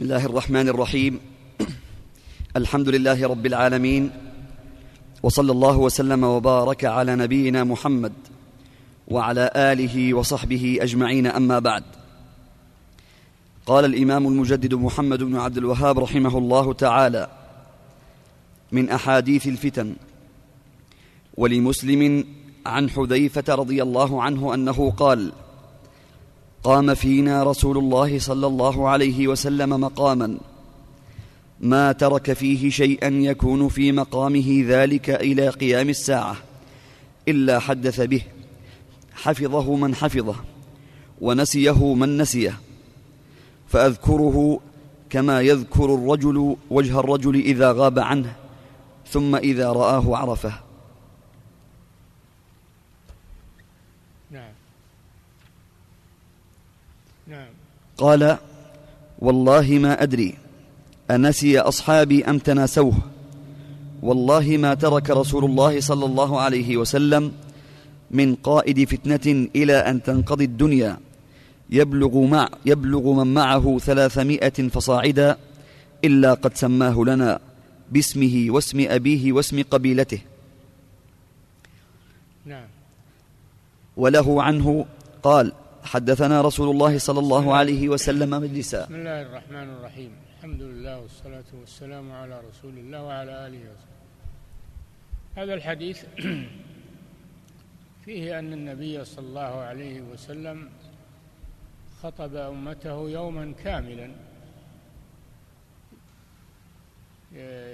بسم الله الرحمن الرحيم. الحمد لله رب العالمين وصلى الله وسلم وبارك على نبينا محمد وعلى آله وصحبه أجمعين أما بعد. قال الإمام المجدد محمد بن عبد الوهاب رحمه الله تعالى من أحاديث الفتن ولمسلم عن حذيفة رضي الله عنه أنه قال قام فينا رسول الله صلى الله عليه وسلم مقاما. ما ترك فيه شيئا يكون في مقامه ذلك إلى قيام الساعة إلا حدث به حفظه من حفظه ونسيه من نسيه. فأذكره كما يذكر الرجل وجه الرجل إذا غاب عنه ثم إذا رآه عرفه نعم نعم قال والله ما أدري. أنسي أصحابي أم تناسوه. والله ما ترك رسول الله صلى الله عليه وسلم من قائد فتنة إلى أن تنقضي الدنيا. يبلغ, مع يبلغ من معه ثلاثمائة فصاعدا إلا قد سماه لنا باسمه واسم أبيه واسم قبيلته. نعم. وله عنه قال حدثنا رسول الله صلى الله عليه وسلم مجلسا بسم الله الرحمن الرحيم. الحمد لله والصلاة والسلام على رسول الله وعلى آله وصحبه. هذا الحديث فيه أن النبي صلى الله عليه وسلم خطب أمته يوما كاملا.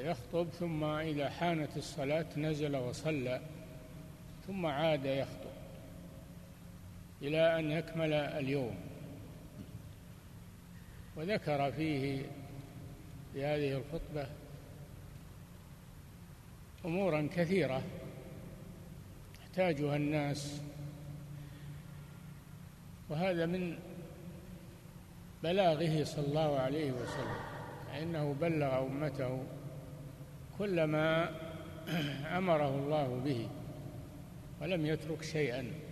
يخطب ثم إذا حانت الصلاة نزل وصلى ثم عاد يخطب. إلى أن يكمل اليوم. وذكر فيه في هذه الخطبة أمورا كثيرة يحتاجها الناس. وهذا من بلاغه صلى الله عليه وسلم فإنه بلغ أمته كل ما أمره الله به ولم يترك شيئا.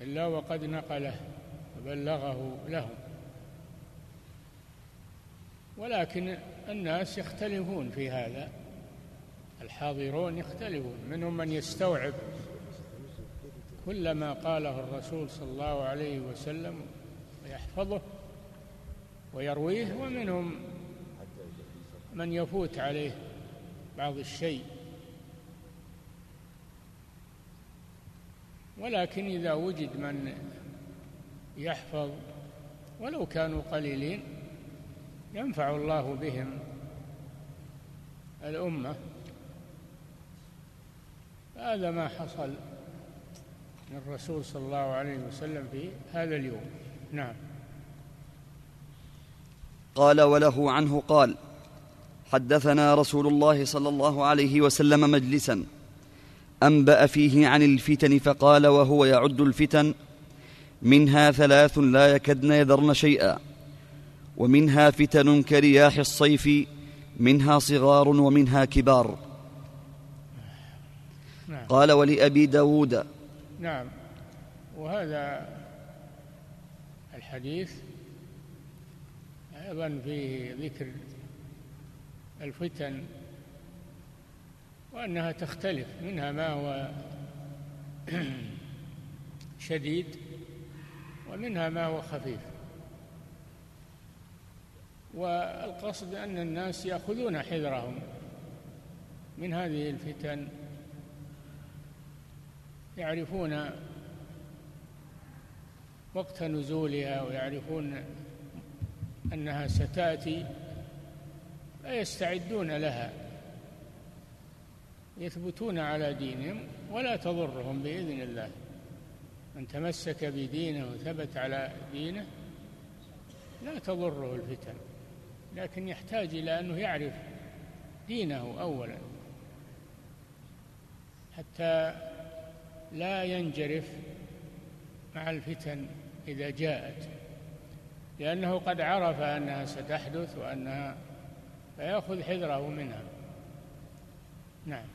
إلا وقد نقله وبلغه لهم ولكن الناس يختلفون في هذا. الحاضرون يختلفون. منهم من يستوعب كل ما قاله الرسول صلى الله عليه وسلم ويحفظه ويرويه ومنهم من يفوت عليه بعض الشيء. ولكن إذا وجد من يحفظ ولو كانوا قليلين ينفع الله بهم الأمة. هذا ما حصل من الرسول صلى الله عليه وسلم في هذا اليوم. نعم. قال وله عنه قال حدثنا رسول الله صلى الله عليه وسلم مجلسا أنبأ فيه عن الفتن فقال وهو يعد الفتن منها ثلاث لا يكدن يذرن شيئا ومنها فتن كرياح الصيف منها صغار ومنها كبار. نعم. قال ولأبي داود. نعم. وهذا الحديث أيضا فيه ذكر الفتن وأنها تختلف منها ما هو شديد ومنها ما هو خفيف. والقصد أن الناس يأخذون حذرهم من هذه الفتن يعرفون وقت نزولها ويعرفون أنها ستأتي فيستعدون لها. يثبتون على دينهم ولا تضرهم بإذن الله. من تمسك بدينه وثبت على دينه لا تضره الفتن لكن يحتاج إلى أنه يعرف دينه أولا حتى لا ينجرف مع الفتن إذا جاءت. لأنه قد عرف أنها ستحدث وأنها فيأخذ حذره منها. نعم.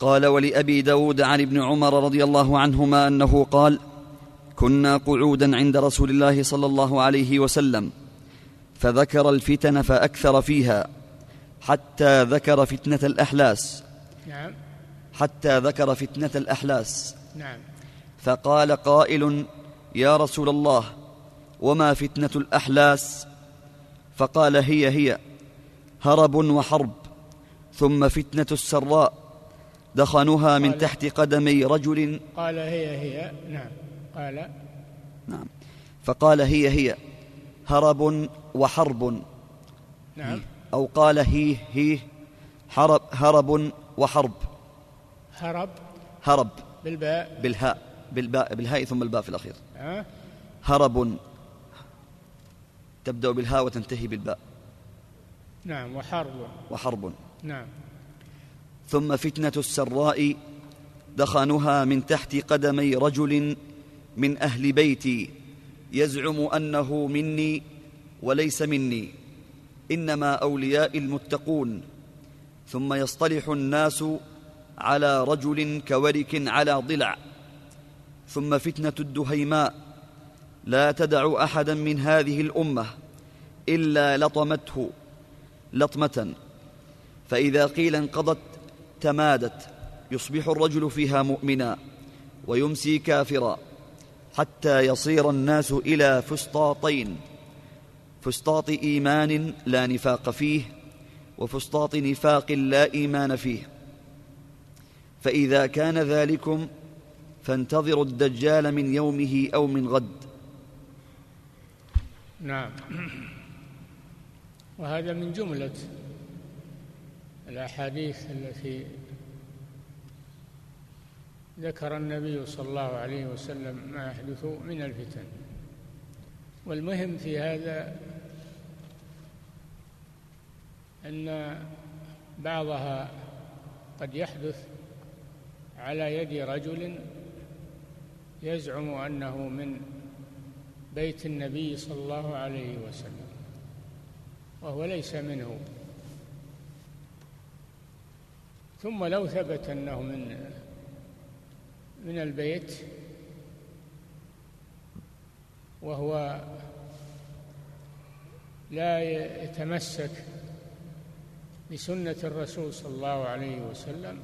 قال ولأبي داود عن ابن عمر رضي الله عنهما أنه قال كنا قعودا عند رسول الله صلى الله عليه وسلم فذكر الفتن فأكثر فيها حتى ذكر فتنة الأحلاس نعم. حتى ذكر فتنة الأحلاس. نعم. فقال قائل يا رسول الله وما فتنة الأحلاس؟ فقال هي هي هرب وحرب ثم فتنة السراء. دخنها من تحت قدمي رجل. قال هي هي. نعم. قال. نعم. فقال هي هي هرب وحرب. نعم. أو قال هي هي هرب هرب وحرب. هرب. هرب. بالباء. بالهاء. بالباء بالهاء ثم الباء في الأخير. هرب. تبدأ بالهاء وتنتهي بالباء. نعم. وحرب. وحرب. نعم. ثم فتنة السراء دخنها من تحت قدمي رجل من أهل بيتي يزعم أنه مني وليس مني إنما أولياء المتقون. ثم يصطلح الناس على رجل كورك على ضلع. ثم فتنة الدهيماء لا تدع أحدا من هذه الأمة إلا لطمته لطمة. فإذا قيل انقضت تمادت يصبح الرجل فيها مؤمنا ويمسي كافرا حتى يصير الناس إلى فسطاطين فسطاط إيمان لا نفاق فيه وفسطاط نفاق لا إيمان فيه. فإذا كان ذلكم فانتظروا الدجال من يومه أو من غد. نعم. وهذا من جملة الأحاديث التي ذكر النبي صلى الله عليه وسلم ما يحدث من الفتن. والمهم في هذا أن بعضها قد يحدث على يد رجل يزعم أنه من بيت النبي صلى الله عليه وسلم وهو ليس منه. ثم لو ثبت أنه من من البيت وهو لا يتمسك بسنة الرسول صلى الله عليه وسلم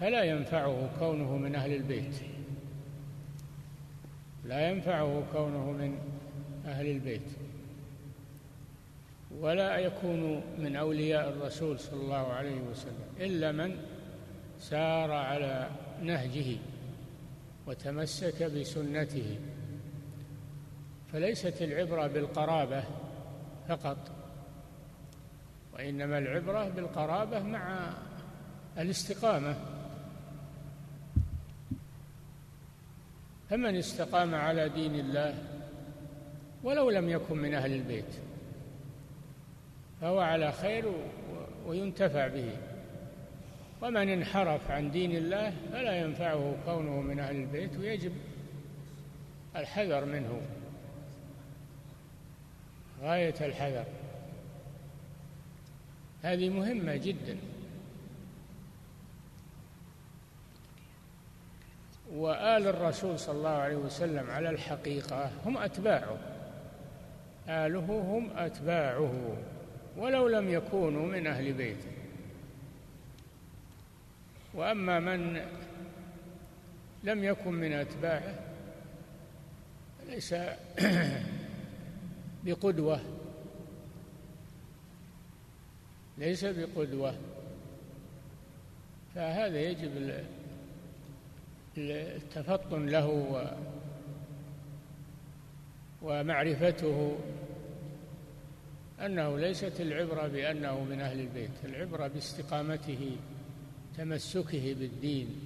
فلا ينفعه كونه من أهل البيت. لا ينفعه كونه من أهل البيت. ولا يكون من أولياء الرسول صلى الله عليه وسلم إلا من سار على نهجه وتمسك بسنته. فليست العبرة بالقرابة فقط وإنما العبرة بالقرابة مع الاستقامة. فمن استقام على دين الله ولو لم يكن من أهل البيت فهو على خير وينتفع به. ومن انحرف عن دين الله فلا ينفعه كونه من أهل البيت ويجب الحذر منه. غاية الحذر. هذه مهمة جدا. وآل الرسول صلى الله عليه وسلم على الحقيقة هم أتباعه. آله هم أتباعه. ولو لم يكونوا من أهل بيته وأما من لم يكن من أتباعه ليس بقدوة. ليس بقدوة. فهذا يجب التفطن له ومعرفته أنه ليست العبرة بأنه من أهل البيت العبرة باستقامته تمسكه بالدين.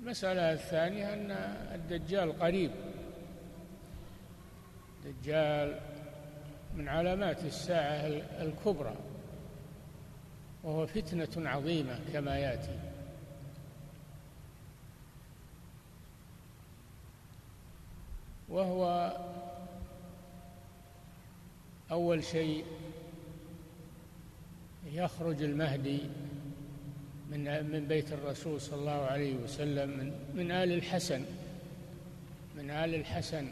المسألة الثانية أن الدجال قريب. الدجال من علامات الساعة الكبرى وهو فتنة عظيمة كما يأتي. وهو أول شيء يخرج المهدي من من بيت الرسول صلى الله عليه وسلم من من آل الحسن من آل الحسن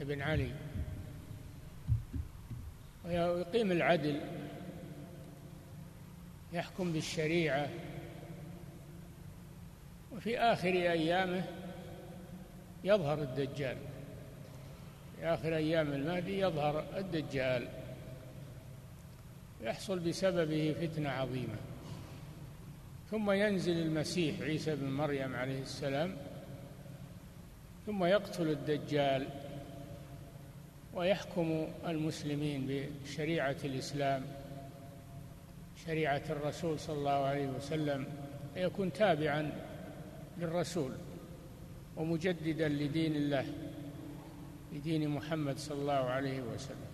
بن علي. ويقيم العدل يحكم بالشريعة. وفي آخر أيامه يظهر الدجال. في آخر أيام المهدي يظهر الدجال. يحصل بسببه فتنة عظيمة. ثم ينزل المسيح عيسى بن مريم عليه السلام ثم يقتل الدجال ويحكم المسلمين بشريعة الإسلام شريعة الرسول صلى الله عليه وسلم يكون تابعا للرسول ومجددا لدين الله. لدين محمد صلى الله عليه وسلم.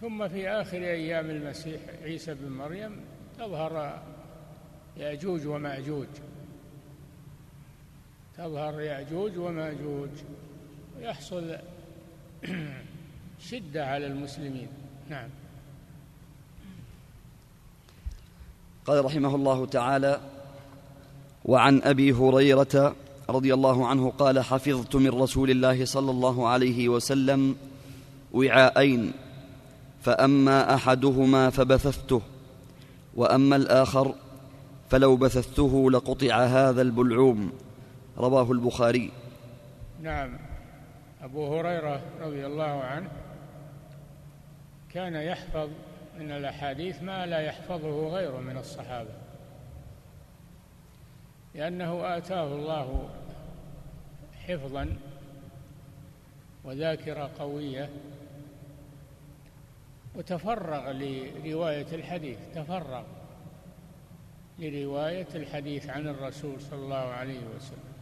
ثم في آخر أيام المسيح عيسى بن مريم تظهر يأجوج ومأجوج. تظهر يأجوج ومأجوج. ويحصل شدة على المسلمين. نعم. قال رحمه الله تعالى وعن أبي هريرة رضي الله عنه قال حفظت من رسول الله صلى الله عليه وسلم وعاءين فأما أحدهما فبثثته وأما الآخر فلو بثثته لقطع هذا البلعوم. رواه البخاري. نعم. أبو هريرة رضي الله عنه كان يحفظ من الأحاديث ما لا يحفظه غيره من الصحابة. لأنه آتاه الله حفظا وذاكرة قوية وتفرغ لرواية الحديث تفرغ لرواية الحديث عن الرسول صلى الله عليه وسلم.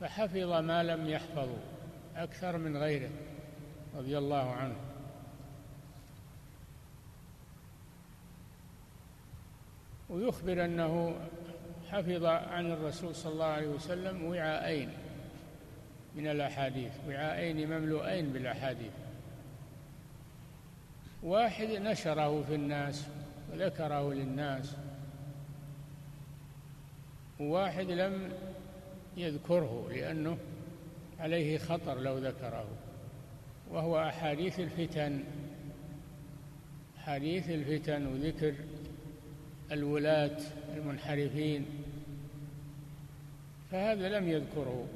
فحفظ ما لم يحفظه أكثر من غيره رضي الله عنه. ويخبر أنه حفظ عن الرسول صلى الله عليه وسلم وعاءين من الأحاديث وعاءين مملوءين بالأحاديث. واحد نشره في الناس وذكره للناس وواحد لم يذكره لأنه عليه خطر لو ذكره وهو أحاديث الفتن حديث الفتن وذكر الولاة المنحرفين. فهذا لم يذكره.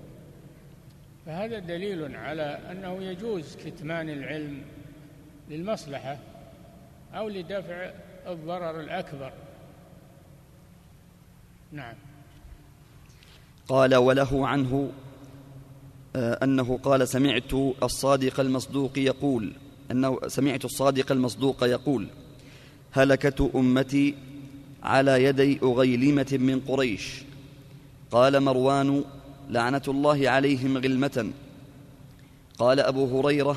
فهذا دليل على أنه يجوز كتمان العلم للمصلحة أو لدفع الضرر الأكبر. نعم. قال وله عنه آه، أنه قال سمعت الصادق المصدوق يقول أنه سمعت الصادق المصدوق يقول هلكة أمتي على يدي أغيلمة من قريش. قال مروان لعنة الله عليهم غلمة. قال أبو هريرة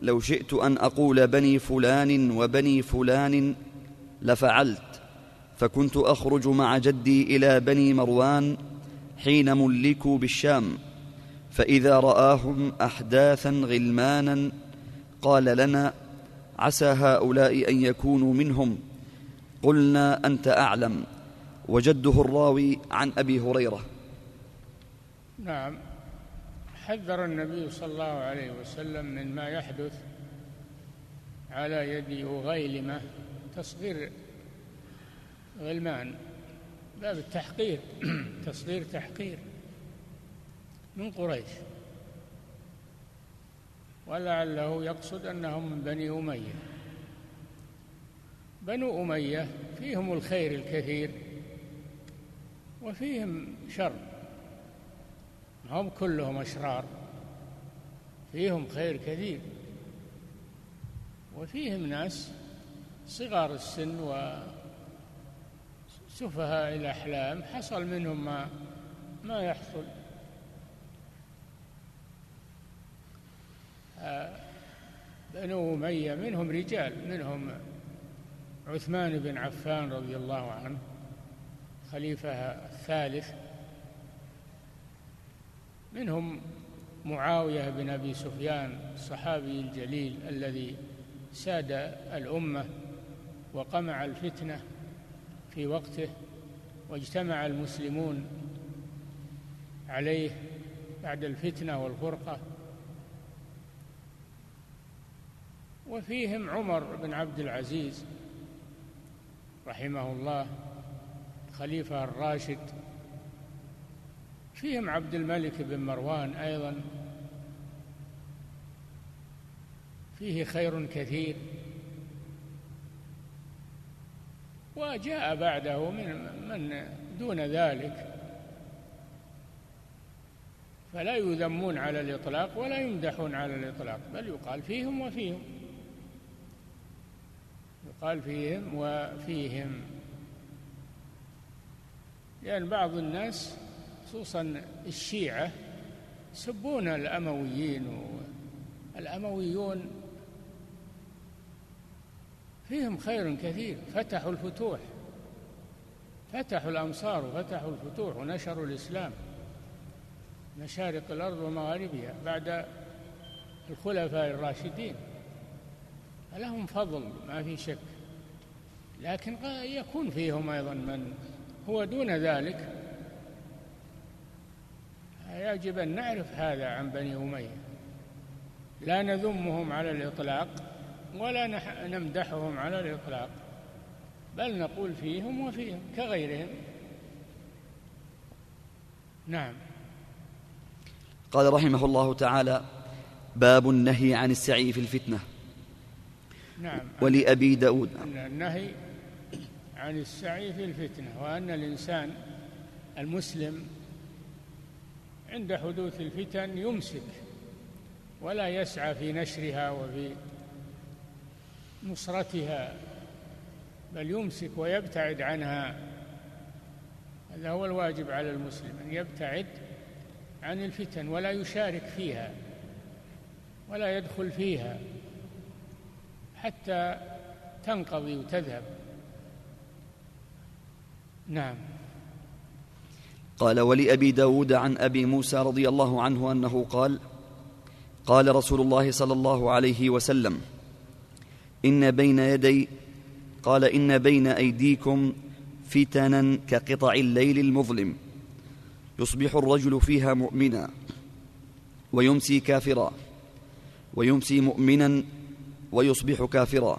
لو شئت أن أقول بني فلان وبني فلان لفعلت فكنت أخرج مع جدي إلى بني مروان حين ملكوا بالشام. فإذا رآهم أحداثا غلمانا قال لنا عسى هؤلاء أن يكونوا منهم. قلنا أنت أعلم. وجده الراوي عن أبي هريرة. نعم. حذر النبي صلى الله عليه وسلم من ما يحدث على يد أغيلمة تصغير غلمان. باب التحقير. تصغير تحقير من قريش. ولعله يقصد أنهم من بني أمية. بنو أمية فيهم الخير الكثير وفيهم شر. هم كلهم أشرار. فيهم خير كثير. وفيهم ناس صغار السن وسفهاء الأحلام. حصل منهم ما ما يحصل. آه، بنو أمية منهم رجال منهم عثمان بن عفان رضي الله عنه خليفة الثالث منهم معاوية بن أبي سفيان الصحابي الجليل الذي ساد الأمة وقمع الفتنة في وقته واجتمع المسلمون عليه بعد الفتنة والفرقة. وفيهم عمر بن عبد العزيز رحمه الله خليفة الراشد فيهم عبد الملك بن مروان أيضا. فيه خير كثير. وجاء بعده من من دون ذلك. فلا يذمون على الإطلاق ولا يمدحون على الإطلاق بل يقال فيهم وفيهم. يقال فيهم وفيهم. لأن بعض الناس خصوصا الشيعة يسبون الأمويين الأمويون فيهم خير كثير. فتحوا الفتوح فتحوا الأمصار وفتحوا الفتوح ونشروا الإسلام مشارق الأرض ومغاربها بعد الخلفاء الراشدين. لهم فضل ما في شك. لكن يكون فيهم أيضا من هو دون ذلك. يجب أن نعرف هذا عن بني أمية. لا نذمهم على الإطلاق ولا نمدحهم على الإطلاق بل نقول فيهم وفيهم كغيرهم. نعم. قال رحمه الله تعالى باب النهي عن السعي في الفتنة. نعم. ولأبي داود. النهي عن السعي في الفتنة وأن الإنسان المسلم عند حدوث الفتن يمسك ولا يسعى في نشرها وفي نصرتها بل يمسك ويبتعد عنها. هذا هو الواجب على المسلم أن يبتعد عن الفتن ولا يشارك فيها ولا يدخل فيها. حتى تنقضي وتذهب. نعم. قال ولأبي داود عن أبي موسى رضي الله عنه أنه قال قال رسول الله صلى الله عليه وسلم إن بين يدي قال إن بين أيديكم فتنا كقطع الليل المظلم يصبح الرجل فيها مؤمنا ويمسي كافرا ويمسي مؤمنا ويصبح كافرا.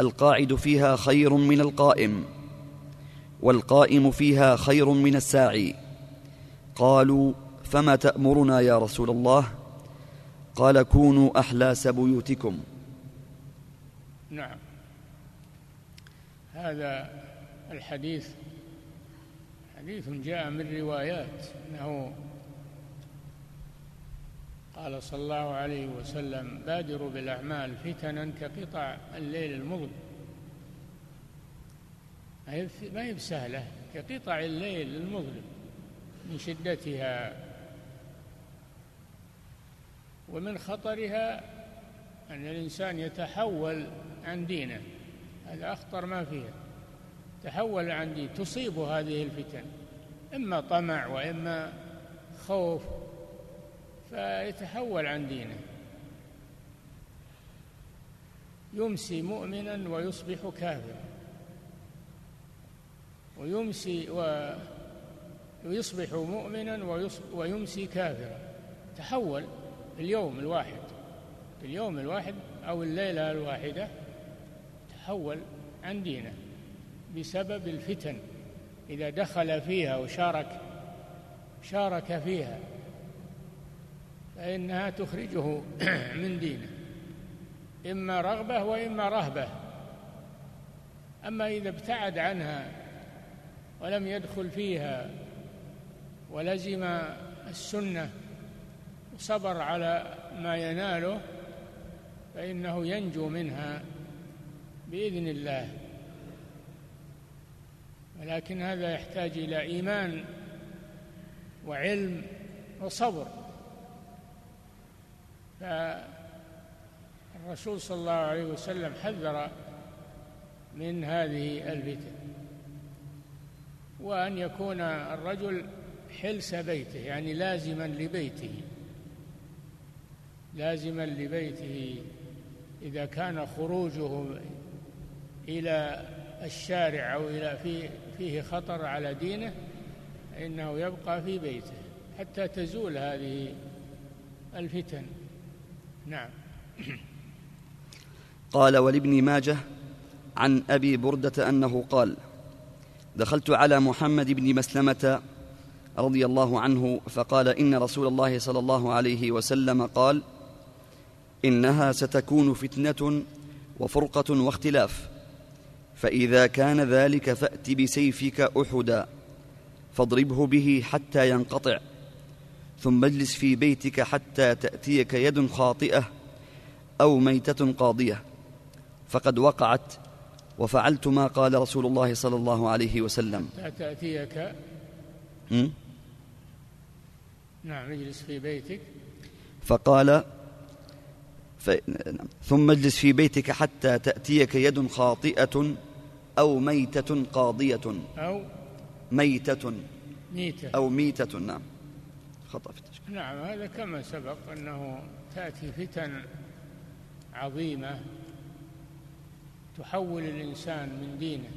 القاعد فيها خير من القائم والقائم فيها خير من الساعي. قالوا فما تأمرنا يا رسول الله؟ قال كونوا أحلاس بيوتكم. نعم. هذا الحديث حديث جاء من روايات إنه قال صلى الله عليه وسلم بادروا بالأعمال فتنا كقطع الليل المظلم. ما هي بسهلة كقطع الليل المظلم من شدتها ومن خطرها أن الإنسان يتحول عن دينه. هذا أخطر ما فيها. تحول عن دين تصيب هذه الفتن إما طمع وإما خوف فيتحول عن دينه. يمسي مؤمنا ويصبح كافرا. ويمسي ويصبح مؤمنا ويمسي كافرا. تحول اليوم الواحد اليوم الواحد أو الليلة الواحدة تحول عن دينه بسبب الفتن إذا دخل فيها وشارك شارك فيها. فإنها تخرجه من دينه. إما رغبة وإما رهبة. أما إذا ابتعد عنها ولم يدخل فيها ولزم السنة وصبر على ما يناله فإنه ينجو منها بإذن الله. ولكن هذا يحتاج إلى إيمان وعلم وصبر. فالرسول صلى الله عليه وسلم حذر من هذه الفتن وأن يكون الرجل حلس بيته يعني لازما لبيته لازما لبيته إذا كان خروجه إلى الشارع أو إلى في فيه خطر على دينه فإنه يبقى في بيته حتى تزول هذه الفتن. نعم. قال ولابن ماجه عن أبي بردة أنه قال دخلت على محمد بن مسلمة رضي الله عنه فقال إن رسول الله صلى الله عليه وسلم قال إنها ستكون فتنة وفرقة واختلاف فإذا كان ذلك فأت بسيفك أحدا فاضربه به حتى ينقطع. ثم اجلس في بيتك حتى تأتيك يد خاطئة أو ميتة قاضية. فقد وقعت وفعلت ما قال رسول الله صلى الله عليه وسلم. تأتيك. نعم اجلس في بيتك. فقال ف... ثم اجلس في بيتك حتى تأتيك يد خاطئة أو ميتة قاضية. أو ميتة. ميتة. أو ميتة نعم. خطأ في التشكيل. نعم هذا كما سبق أنه تأتي فتن عظيمة تحول الإنسان من دينه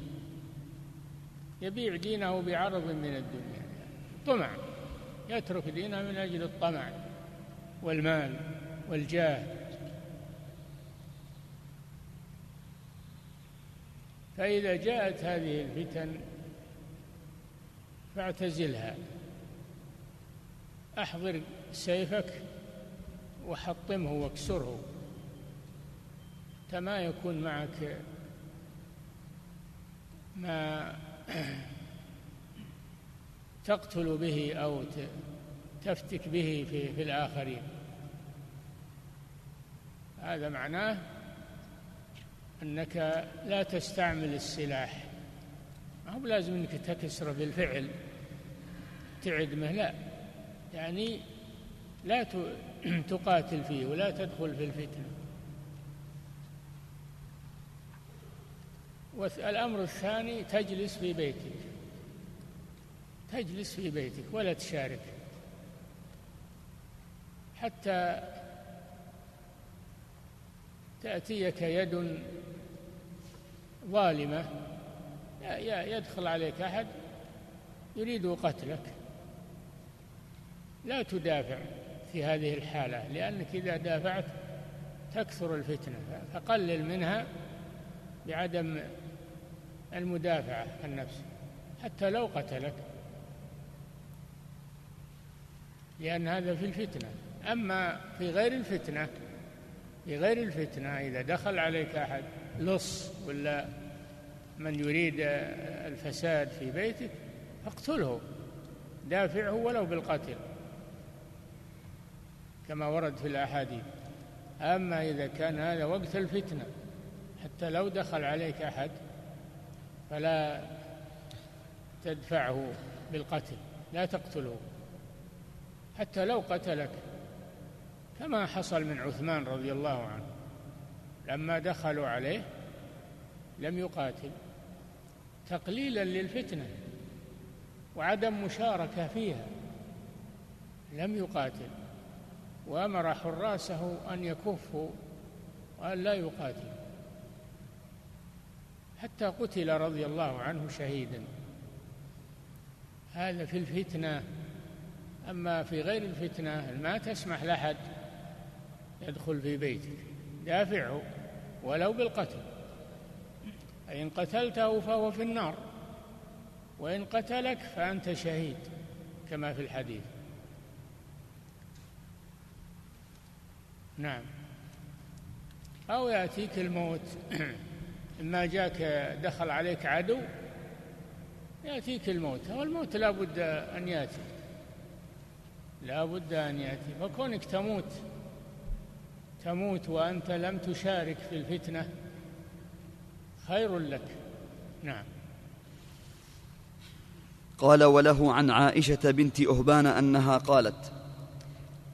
يبيع دينه بعرض من الدنيا. طمع يترك دينه من أجل الطمع والمال والجاه. فإذا جاءت هذه الفتن فاعتزلها. أحضر سيفك وحطمه واكسره ما يكون معك ما تقتل به أو تفتك به في, في الآخرين. هذا معناه أنك لا تستعمل السلاح. ما هو لازم أنك تكسره بالفعل تعدمه لا يعني لا تقاتل فيه ولا تدخل في الفتنه والأمر الثاني تجلس في بيتك. تجلس في بيتك ولا تشارك. حتى تأتيك يد ظالمة يدخل عليك أحد يريد قتلك. لا تدافع في هذه الحالة لأنك إذا دافعت تكثر الفتنة فقلل منها بعدم المدافعة عن نفسه حتى لو قتلك. لأن هذا في الفتنة. أما في غير الفتنة في غير الفتنة إذا دخل عليك أحد لص ولا من يريد الفساد في بيتك فاقتله دافعه ولو بالقتل. كما ورد في الأحاديث. أما إذا كان هذا وقت الفتنة حتى لو دخل عليك أحد فلا تدفعه بالقتل لا تقتله. حتى لو قتلك كما حصل من عثمان رضي الله عنه. لما دخلوا عليه لم يقاتل. تقليلا للفتنة وعدم مشاركة فيها لم يقاتل. وأمر حراسه أن يكفوا وأن لا يقاتلوا حتى قتل رضي الله عنه شهيدا. هذا في الفتنة. أما في غير الفتنة ما تسمح لأحد يدخل في بيتك؟ دافعه ولو بالقتل. فإن قتلته فهو في النار وإن قتلك فأنت شهيد كما في الحديث. نعم. أو يأتيك الموت. إما جاك دخل عليك عدو يأتيك الموت. والموت لا بد أن يأتي. لا بد أن يأتي. فكونك تموت تموت وأنت لم تشارك في الفتنة خير لك. نعم. قال وله عن عائشة بنت أهبان أنها قالت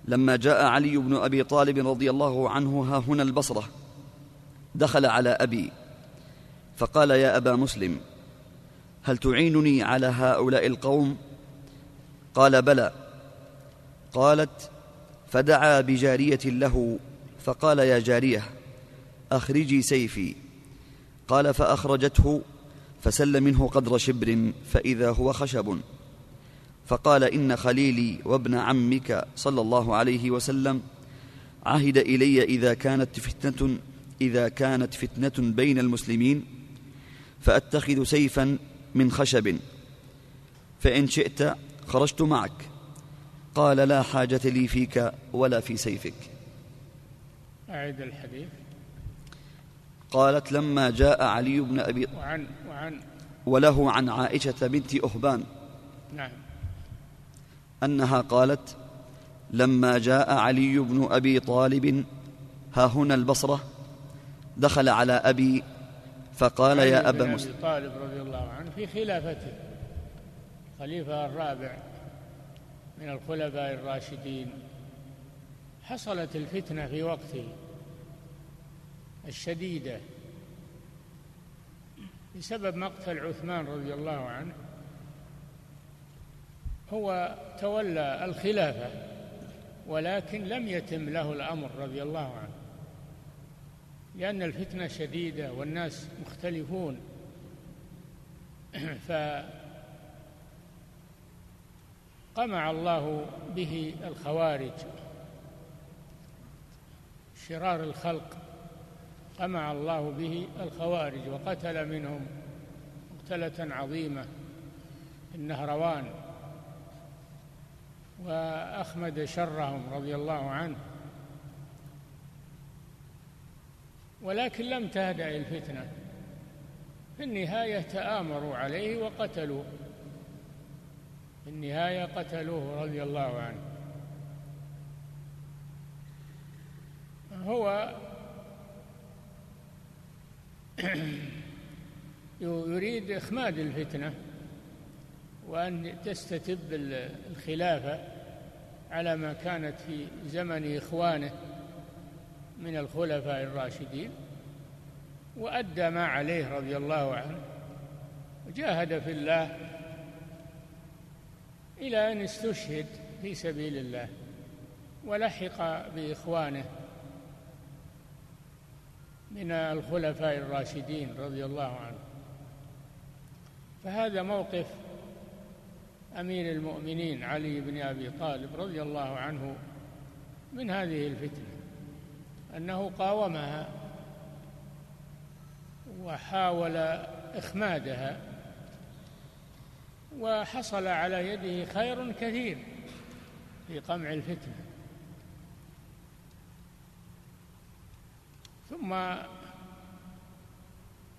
لما جاء علي بن أبي طالب رضي الله عنه ها هنا البصرة. دخل على أبي فقال يا أبا مسلم هل تعينني على هؤلاء القوم؟ قال بلى. قالت فدعا بجارية له فقال يا جارية أخرجي سيفي. قال فأخرجته فسل منه قدر شبر فإذا هو خشب. فقال إن خليلي وابن عمك صلى الله عليه وسلم عهد إلي إذا كانت فتنة إذا كانت فتنة بين المسلمين فأتخذ سيفا من خشب. فإن شئت خرجت معك. قال لا حاجة لي فيك ولا في سيفك. أعد الحديث. قالت لما جاء علي بن أبي وعن وعن وله عن عائشة بنت أهبان. نعم. أنها قالت لما جاء علي بن أبي طالب ها هنا البصرة دخل على أبي فقال يا أبا بن مسلم أبي طالب رضي الله عنه في خلافته خليفة الرابع من الخلفاء الراشدين. حصلت الفتنة في وقته الشديدة بسبب مقتل عثمان رضي الله عنه. هو تولى الخلافة ولكن لم يتم له الأمر رضي الله عنه. لأن الفتنة شديدة والناس مختلفون. فقمع الله به الخوارج. شرار الخلق قمع الله به الخوارج وقتل منهم مقتلة عظيمة النهروان وأخمد شرهم رضي الله عنه. ولكن لم تهدأ الفتنة. في النهاية تآمروا عليه وقتلوه. في النهاية قتلوه رضي الله عنه. هو يريد إخماد الفتنة وأن تستتب الخلافة. على ما كانت في زمن إخوانه من الخلفاء الراشدين وأدى ما عليه رضي الله عنه. وجاهد في الله إلى أن استشهد في سبيل الله ولحق بإخوانه من الخلفاء الراشدين رضي الله عنه. فهذا موقف أمير المؤمنين علي بن أبي طالب رضي الله عنه من هذه الفتنة أنه قاومها وحاول إخمادها وحصل على يده خير كثير في قمع الفتنة. ثم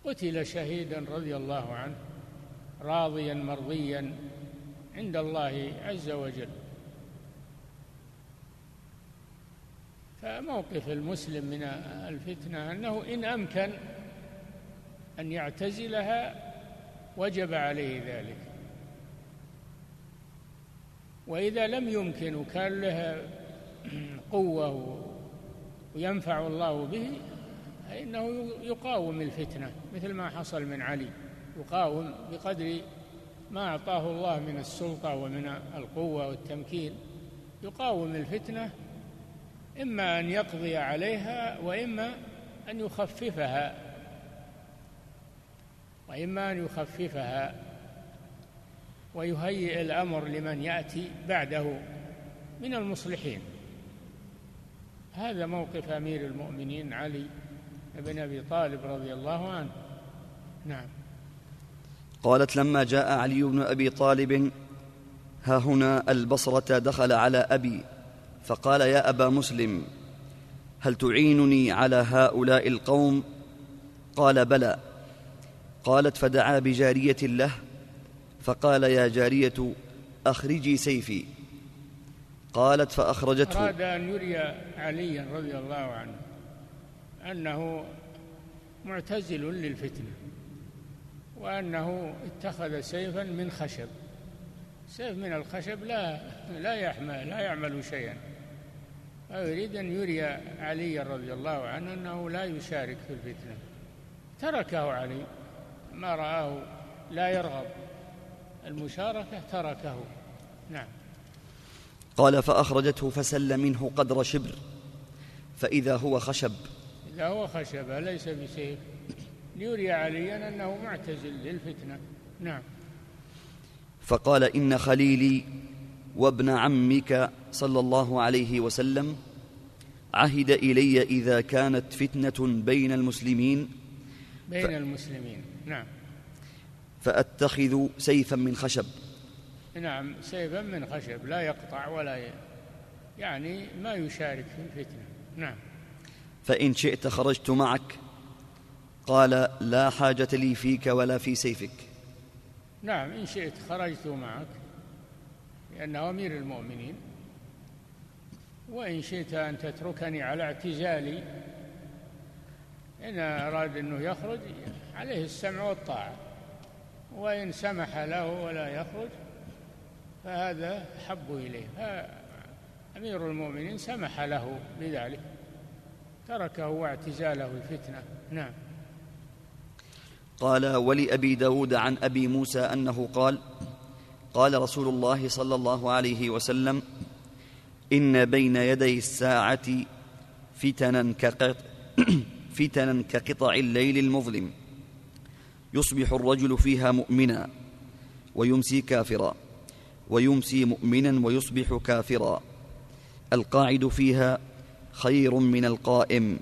قتل شهيدا رضي الله عنه راضيا مرضيا عند الله عز وجل. فموقف المسلم من الفتنة أنه إن أمكن أن يعتزلها وجب عليه ذلك. وإذا لم يمكن وكان له قوة وينفع الله به فإنه يقاوم الفتنة مثل ما حصل من علي يقاوم بقدر ما أعطاه الله من السلطة ومن القوة والتمكين. يقاوم الفتنة إما أن يقضي عليها وإما أن يخففها وإما أن يخففها ويهيئ الأمر لمن يأتي بعده من المصلحين. هذا موقف أمير المؤمنين علي بن أبي طالب رضي الله عنه. نعم. قالت لما جاء علي بن أبي طالب ها هنا البصرة دخل على أبي فقال يا أبا مسلم هل تعينني على هؤلاء القوم؟ قال بلى. قالت فدعا بجارية له فقال يا جارية أخرجي سيفي. قالت فأخرجته. أراد أن يري عليا رضي الله عنه أنه معتزل للفتنة. وأنه اتخذ سيفا من خشب. سيف من الخشب لا لا يحمل لا يعمل شيئا. ويريد أن يري علي رضي الله عنه أنه لا يشارك في الفتنة. تركه علي. ما رآه لا يرغب. المشاركة تركه. نعم. قال فأخرجته فسل منه قدر شبر فإذا هو خشب. إذا هو خشبة ليس بسيف. ليري عليا أنه معتزل للفتنة. نعم. فقال إن خليلي وابن عمك صلى الله عليه وسلم عهد إلي إذا كانت فتنة بين المسلمين. بين ف... المسلمين. نعم. فأتخذ سيفا من خشب. نعم سيفا من خشب لا يقطع ولا ي... يعني ما يشارك في الفتنة. نعم. فإن شئت خرجت معك قال لا حاجة لي فيك ولا في سيفك. نعم إن شئت خرجت معك لأنه أمير المؤمنين. وإن شئت أن تتركني على اعتزالي إن أراد أنه يخرج عليه السمع والطاعة. وإن سمح له ولا يخرج فهذا حب إليه. أمير المؤمنين سمح له بذلك تركه واعتزاله الفتنة. نعم. قال ولأبي داود عن أبي موسى أنه قال قال رسول الله صلى الله عليه وسلم إن بين يدي الساعة فتنا كقطع, فتنا كقطع الليل المظلم. يصبح الرجل فيها مؤمنا ويمسي كافرا ويمسي مؤمنا ويصبح كافرا. القاعد فيها خير من القائم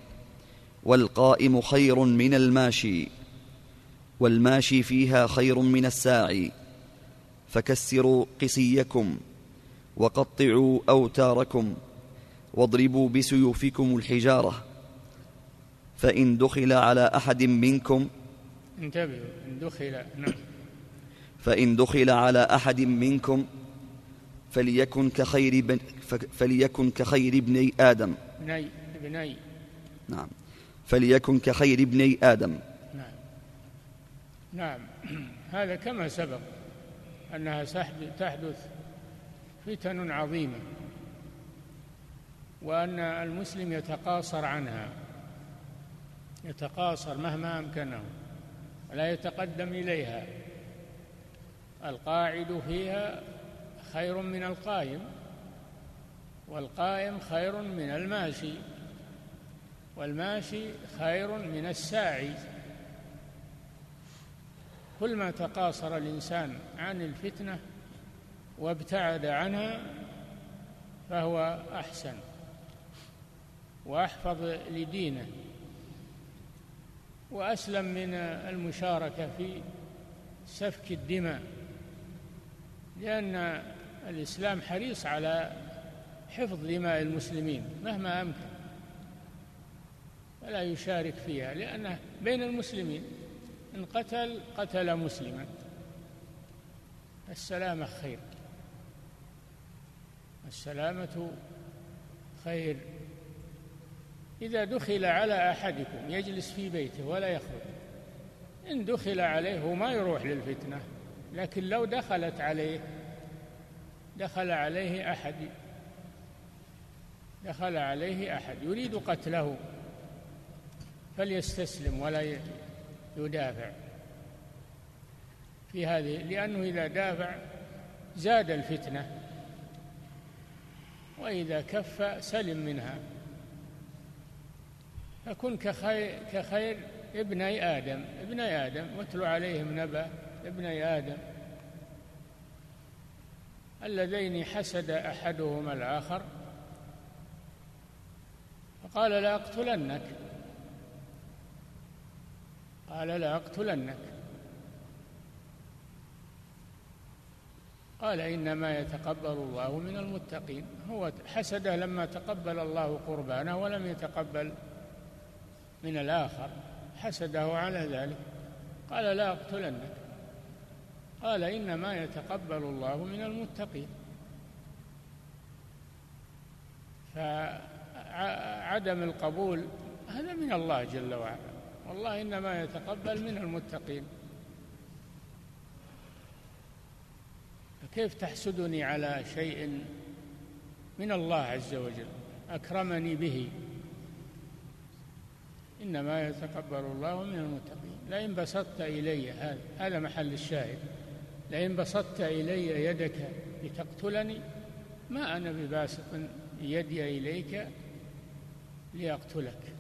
والقائم خير من الماشي. والماشي فيها خير من الساعي. فكسروا قسيكم وقطعوا أوتاركم واضربوا بسيوفكم الحجارة. فإن دخل على أحد منكم انتبهوا إن دخل نعم. فإن دخل على أحد منكم فليكن كخير بن فليكن كخير ابني آدم. ابني ابني نعم. فليكن كخير ابني آدم. نعم. هذا كما سبق أنها تحدث فتن عظيمة وأن المسلم يتقاصر عنها يتقاصر مهما أمكنه ولا يتقدم إليها. القاعد فيها خير من القائم والقائم خير من الماشي والماشي خير من الساعي. كل ما تقاصر الإنسان عن الفتنة وابتعد عنها فهو أحسن وأحفظ لدينه وأسلم من المشاركة في سفك الدماء لأن الإسلام حريص على حفظ دماء المسلمين مهما أمكن فلا يشارك فيها لأنه بين المسلمين إن قتل قتل مسلما. السلامة خير. السلامة خير. إذا دخل على أحدكم يجلس في بيته ولا يخرج إن دخل عليه هو ما يروح للفتنة لكن لو دخلت عليه دخل عليه أحد دخل عليه أحد يريد قتله فليستسلم ولا يدافع في هذه لأنه إذا دافع زاد الفتنة وإذا كف سلم منها. فكن كخير, كخير ابني آدم ابني آدم واتل عليهم نبأ ابني آدم. اللذين حسد أحدهما الآخر فقال لأقتلنك قال لأقتلنك قال إنما يتقبل الله من المتقين. هو حسده لما تقبل الله قربانه ولم يتقبل من الآخر. حسده على ذلك. قال لا أقتلنك. قال إنما يتقبل الله من المتقين. فعدم القبول هذا من الله جل وعلا. والله إنما يتقبل من المتقين. فكيف تحسدني على شيء من الله عز وجل؟ أكرمني به. إنما يتقبل الله من المتقين. لئن بسطت إلي هذا هذا محل الشاهد. لئن بسطت إلي يدك لتقتلني ما أنا بباسط يدي إليك لأقتلك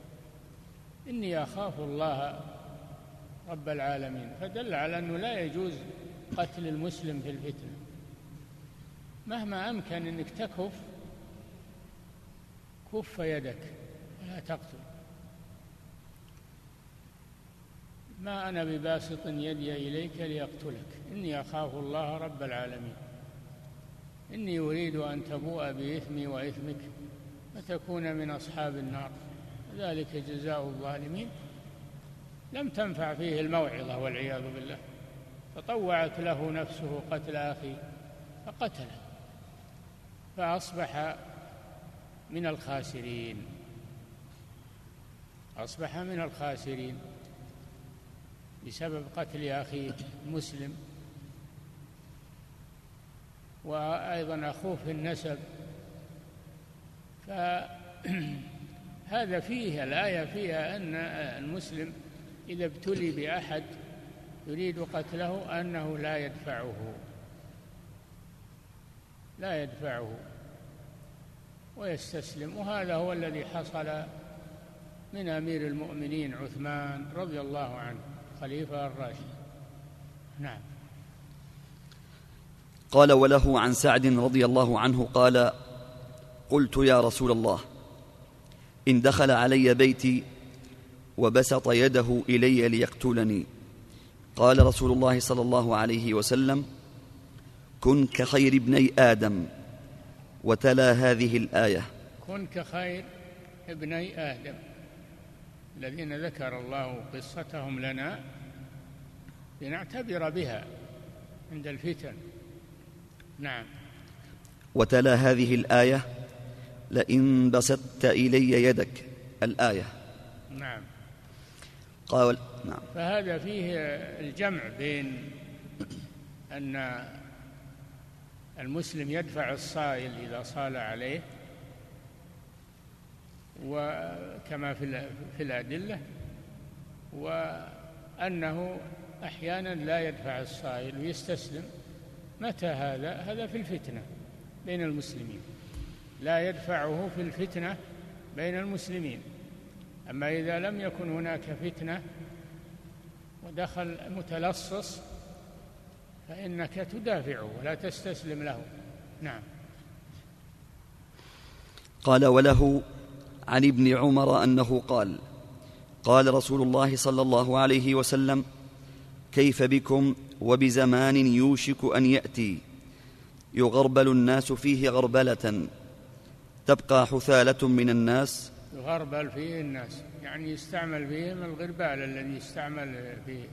إني أخاف الله رب العالمين. فدل على أنه لا يجوز قتل المسلم في الفتنة. مهما أمكن أنك تكف كف يدك ولا تقتل. ما أنا بباسط يدي إليك ليقتلك. إني أخاف الله رب العالمين. إني أريد أن تبوء بإثمي وإثمك فتكون من أصحاب النار. ذلك جزاء الظالمين. لم تنفع فيه الموعظة والعياذ بالله. فطوعت له نفسه قتل أخيه فقتله فأصبح من الخاسرين. أصبح من الخاسرين بسبب قتل أخيه مسلم. وأيضا أخوه في النسب. فهذا فيه الآية فيها أن المسلم إذا ابتلي بأحد يريد قتله أنه لا يدفعه. لا يدفعه ويستسلم. وهذا هو الذي حصل من أمير المؤمنين عثمان رضي الله عنه خليفة الراشد. نعم. قال وله عن سعد رضي الله عنه قال قلت يا رسول الله إن دخل علي بيتي وبسط يده إلي ليقتلني. قال رسول الله صلى الله عليه وسلم كن كخير ابني آدم وتلا هذه الآية. كن كخير ابني آدم. الذين ذكر الله قصتهم لنا لنعتبر بها عند الفتن. نعم. وتلا هذه الآية لئن بسطت إلي يدك. الآية. نعم. قال نعم. فهذا فيه الجمع بين أن المسلم يدفع الصائل إذا صال عليه وكما في في الأدلة وأنه أحيانا لا يدفع الصائل ويستسلم. متى هذا؟ هذا في الفتنة بين المسلمين. لا يدفعه في الفتنة بين المسلمين. أما إذا لم يكن هناك فتنة ودخل متلصص فإنك تدافعه ولا تستسلم له. نعم. قال وله عن ابن عمر أنه قال قال رسول الله صلى الله عليه وسلم كيف بكم وبزمان يوشك أن يأتي؟ يغربل الناس فيه غربلة. تبقى حثالة من الناس؟ يغربل فيه الناس. يعني يستعمل فيهم الغربال الذي يستعمل في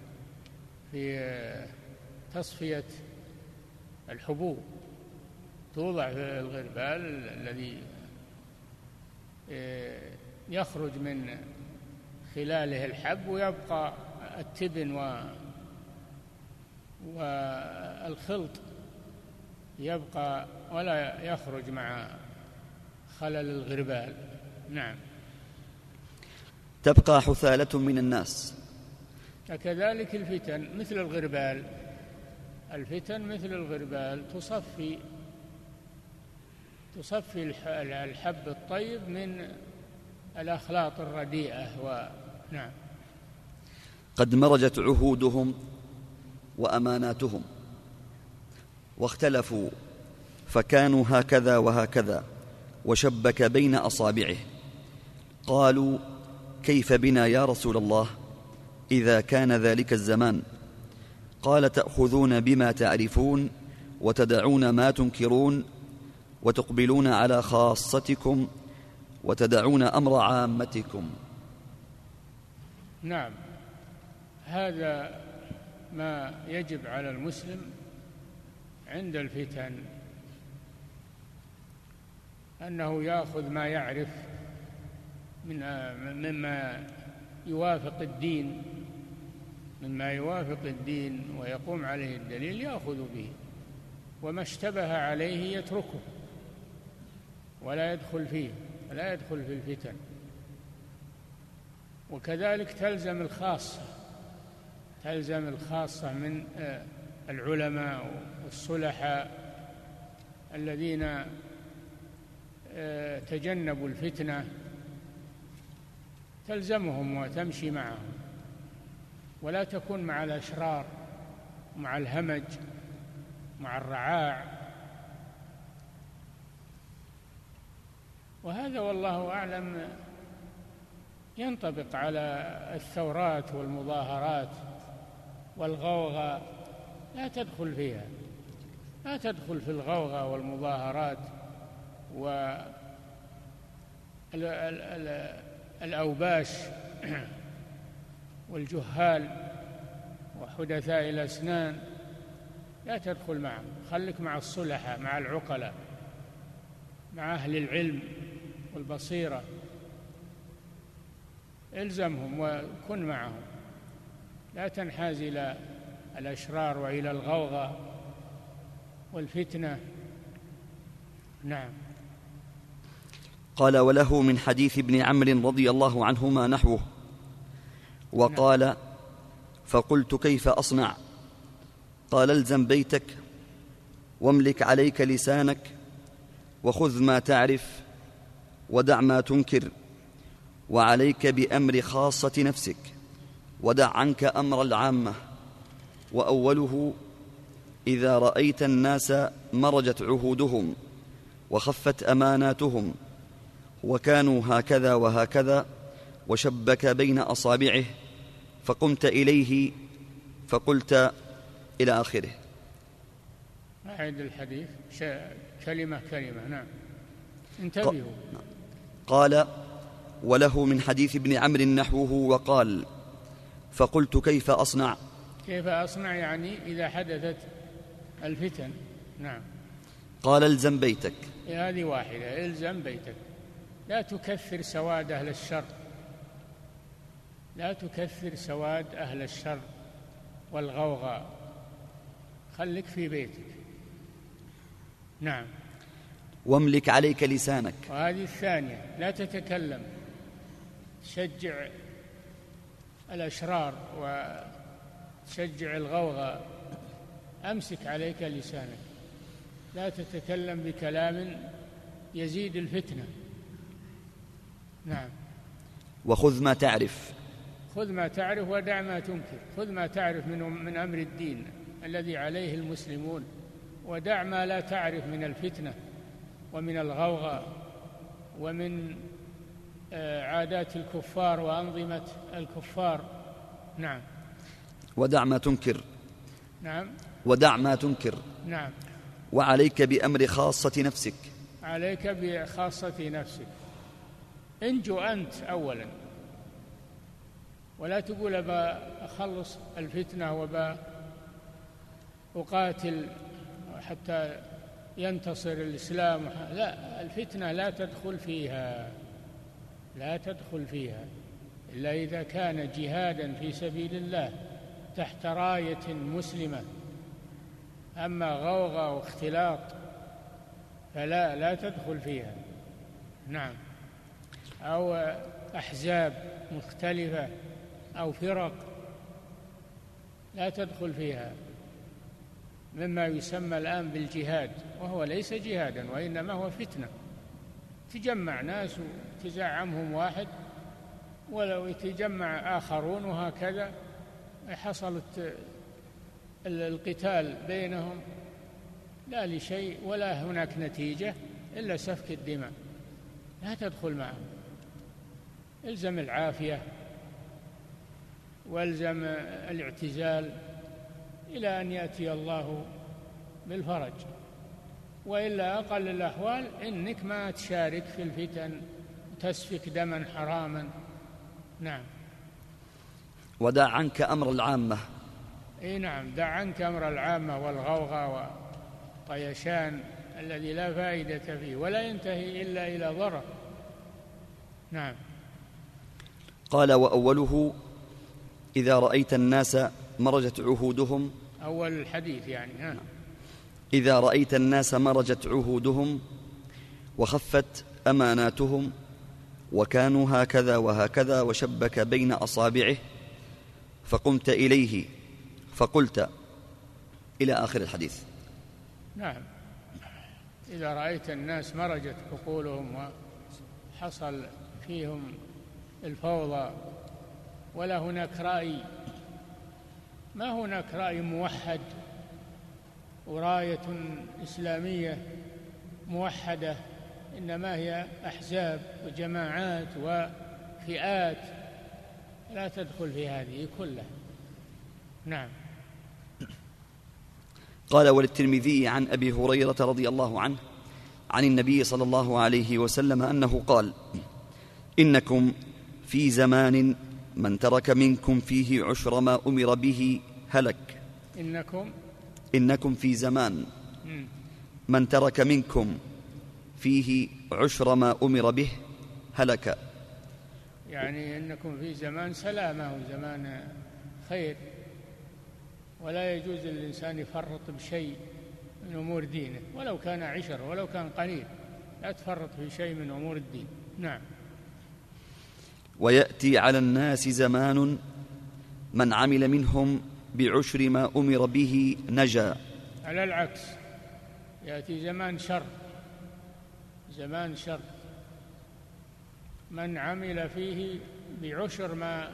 في تصفية الحبوب. توضع في الغربال الذي آه، يخرج من خلاله الحب ويبقى التبن و والخلط. يبقى ولا يخرج مع خلل الغربال. نعم. تبقى حثالة من الناس. فكذلك الفتن مثل الغربال. الفتن مثل الغربال تصفي تصفي الحب الطيب من الأخلاط الرديئة و نعم. قد مرجت عهودهم وأماناتهم واختلفوا فكانوا هكذا وهكذا. وشبك بين أصابعه. قالوا كيف بنا يا رسول الله؟ إذا كان ذلك الزمان. قال تأخذون بما تعرفون وتدعون ما تنكرون وتقبلون على خاصتكم وتدعون أمر عامتكم. نعم هذا ما يجب على المسلم عند الفتن. أنه يأخذ ما يعرف من مما يوافق الدين مما يوافق الدين ويقوم عليه الدليل يأخذ به وما اشتبه عليه يتركه ولا يدخل فيه ولا يدخل في الفتن. وكذلك تلزم الخاصة تلزم الخاصة من آه، العلماء والصلحاء الذين تجنبوا الفتنة تلزمهم وتمشي معهم. ولا تكون مع الأشرار مع الهمج مع الرعاع. وهذا والله أعلم ينطبق على الثورات والمظاهرات والغوغاء لا تدخل فيها لا تدخل في الغوغاء والمظاهرات. و الأوباش والجهال وحدثاء الأسنان لا تدخل معهم. خلك مع الصلحاء مع العقلاء مع أهل العلم والبصيرة. إلزمهم وكن معهم. لا تنحاز إلى الأشرار وإلى الغوغاء والفتنة. نعم. قال وله من حديث ابن عمرو رضي الله عنهما نحوه وقال. فقلت كيف أصنع قال الزم بيتك واملك عليك لسانك وخذ ما تعرف ودع ما تنكر وعليك بأمر خاصة نفسك ودع عنك أمر العامة وأوله إذا رأيت الناس مرجت عهودهم وخفت أماناتهم وكانوا هكذا وهكذا وشبك بين أصابعه فقمت إليه فقلت إلى آخره. أعد الحديث. كلمة كلمة. نعم. انتبهوا. قال وله من حديث ابن عمرو نحوه وقال فقلت كيف أصنع؟ كيف أصنع يعني؟ إذا حدثت الفتن. نعم. قال الزم بيتك. هذه واحدة. الزم بيتك. لا تكثر سواد أهل الشر. لا تكثر سواد أهل الشر والغوغاء خلك في بيتك. نعم. واملك عليك لسانك. وهذه الثانية. لا تتكلم. تشجع الأشرار وتشجع الغوغاء أمسك عليك لسانك. لا تتكلم بكلام يزيد الفتنة. نعم. وخذ ما تعرف. خذ ما تعرف ودع ما تنكر. خذ ما تعرف من من أمر الدين الذي عليه المسلمون. ودع ما لا تعرف من الفتنة ومن الغوغاء ومن آه، عادات الكفار وأنظمة الكفار. نعم. ودع ما تنكر. نعم. ودع ما تنكر. نعم. وعليك بأمر خاصة نفسك. عليك بخاصة نفسك. انجو أنت أولا. ولا تقول أبا أخلص الفتنة وبا أقاتل حتى ينتصر الإسلام. لا الفتنة لا تدخل فيها لا تدخل فيها إلا إذا كان جهادا في سبيل الله تحت راية مسلمة. أما غوغة واختلاط فلا لا تدخل فيها. نعم. أو أحزاب مختلفة أو فرق لا تدخل فيها. مما يسمى الآن بالجهاد وهو ليس جهادا وإنما هو فتنة. تجمع ناس وتزعمهم واحد ولو يتجمع آخرون وهكذا حصلت القتال بينهم لا لشيء ولا هناك نتيجة إلا سفك الدماء. لا تدخل معهم. الزم العافية والزم الاعتزال إلى أن يأتي الله بالفرج. وإلا أقل الأحوال إنك ما تشارك في الفتن تسفك دما حراما. نعم. ودع عنك أمر العامة. إي نعم. دع عنك أمر العامة والغوغاء والطيشان الذي لا فائدة فيه ولا ينتهي إلا إلى ضرر. نعم. قال وأوله إذا رأيت الناس مرجت عهودهم. أول الحديث يعني ها. إذا رأيت الناس مرجت عهودهم وخفت أماناتهم وكانوا هكذا وهكذا وشبك بين أصابعه فقمت إليه فقلت إلى آخر الحديث. نعم. إذا رأيت الناس مرجت عقولهم وحصل فيهم الفوضى ولا هناك رأي. ما هناك رأي موحد وراية إسلامية موحدة إنما هي أحزاب وجماعات وفئات لا تدخل في هذه كلها. نعم. قال وللترمذي عن أبي هريرة رضي الله عنه عن النبي صلى الله عليه وسلم أنه قال إنكم في زمان من ترك منكم فيه عشر ما أمر به هلك. إنكم؟ إنكم في زمان من ترك منكم فيه عشر ما أمر به هلك. يعني إنكم في زمان سلامة وزمان خير. ولا يجوز للإنسان يفرط بشيء من أمور دينه ولو كان عشر ولو كان قليل. لا تفرط في شيء من أمور الدين. نعم. ويأتي على الناس زمان من عمل منهم بعشر ما أمر به نجا. على العكس يأتي زمان شر زمان شر. من عمل فيه بعشر ما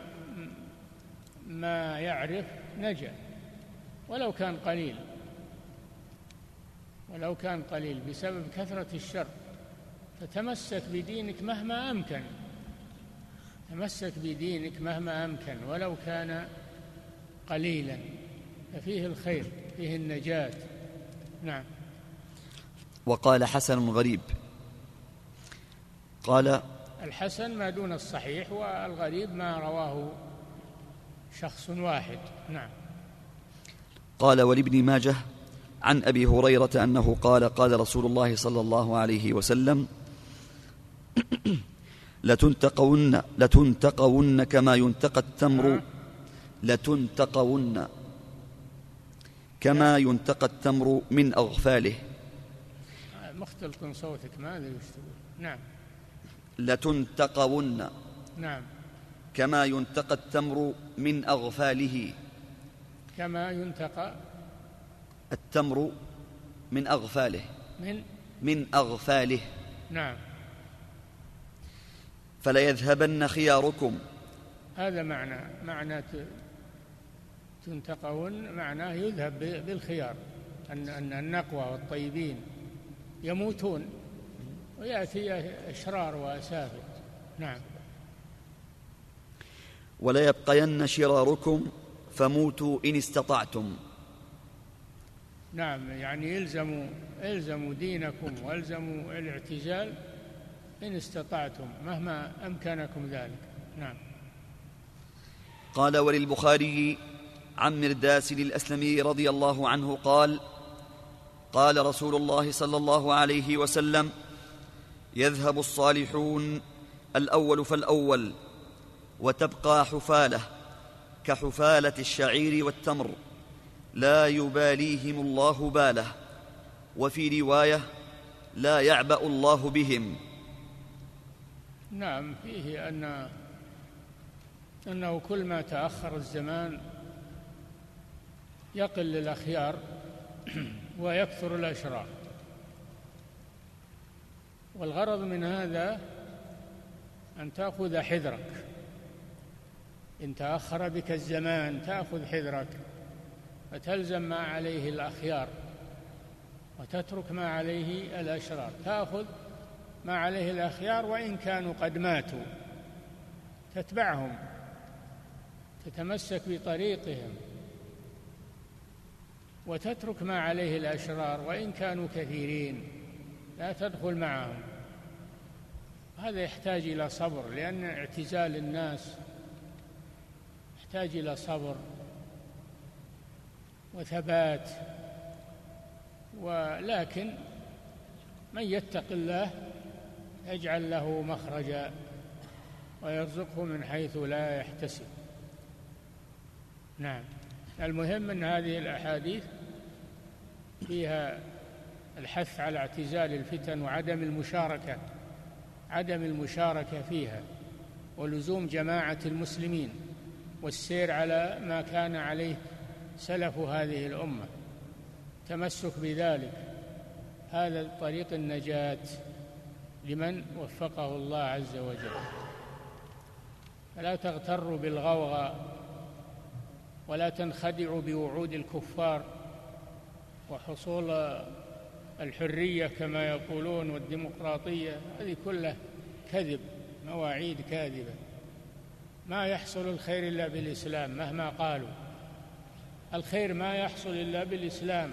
ما يعرف نجا. ولو كان قليل ولو كان قليل بسبب كثرة الشر فتمسك بدينك مهما أمكن. تمسك بدينك مهما أمكن ولو كان قليلا. ففيه الخير فيه النجاة. نعم. وقال حسن غريب قال الحسن ما دون الصحيح والغريب ما رواه شخص واحد. نعم. قال ولابن ماجه عن أبي هريرة أنه قال قال رسول الله صلى الله عليه وسلم لتنتقون لتنتقون كما ينتقى التمر. لتنتقون كما ينتقى التمر من أغفاله. مختلط صوتك ما أدري وش تقول. نعم. لتنتقون نعم. كما ينتقى التمر من أغفاله. كما ينتقى التمر من أغفاله. من؟ من أغفاله. نعم. فليذهبن خياركم. هذا معنى معنى تنتقون معناه يذهب بالخيار. أن أن النقوى والطيبين يموتون ويأتي أشرار وأسافل نعم. ولا يبقين شراركم فموتوا إن استطعتم. نعم يعني إلزموا إلزموا دينكم وإلزموا الاعتزال إن استطعتم مهما أمكنكم ذلك. نعم. قال وللبخاري عن مرداس الأسلمي رضي الله عنه قال قال رسول الله صلى الله عليه وسلم يذهب الصالحون الأول فالأول وتبقى حفالة كحفالة الشعير والتمر لا يباليهم الله باله وفي رواية لا يعبأ الله بهم. نعم فيه أن أنه كل ما تأخر الزمان يقل الأخيار ويكثر الأشرار. والغرض من هذا أن تأخذ حذرك. إن تأخر بك الزمان تأخذ حذرك فتلزم ما عليه الأخيار وتترك ما عليه الأشرار. تأخذ ما عليه الأخيار وإن كانوا قد ماتوا. تتبعهم. تتمسك بطريقهم. وتترك ما عليه الأشرار وإن كانوا كثيرين. لا تدخل معهم. هذا يحتاج إلى صبر لأن اعتزال الناس يحتاج إلى صبر وثبات. ولكن من يتق الله يجعل له مخرجا ويرزقه من حيث لا يحتسب. نعم. المهم أن هذه الأحاديث فيها الحث على اعتزال الفتن وعدم المشاركة عدم المشاركة فيها ولزوم جماعة المسلمين والسير على ما كان عليه سلف هذه الأمة. تمسك بذلك. هذا طريق النجاة. لمن وفقه الله عز وجل. فلا تغتروا بالغوغاء ولا تنخدعوا بوعود الكفار وحصول الحرية كما يقولون والديمقراطية. هذه كلها كذب مواعيد كاذبة. ما يحصل الخير إلا بالإسلام مهما قالوا. الخير ما يحصل إلا بالإسلام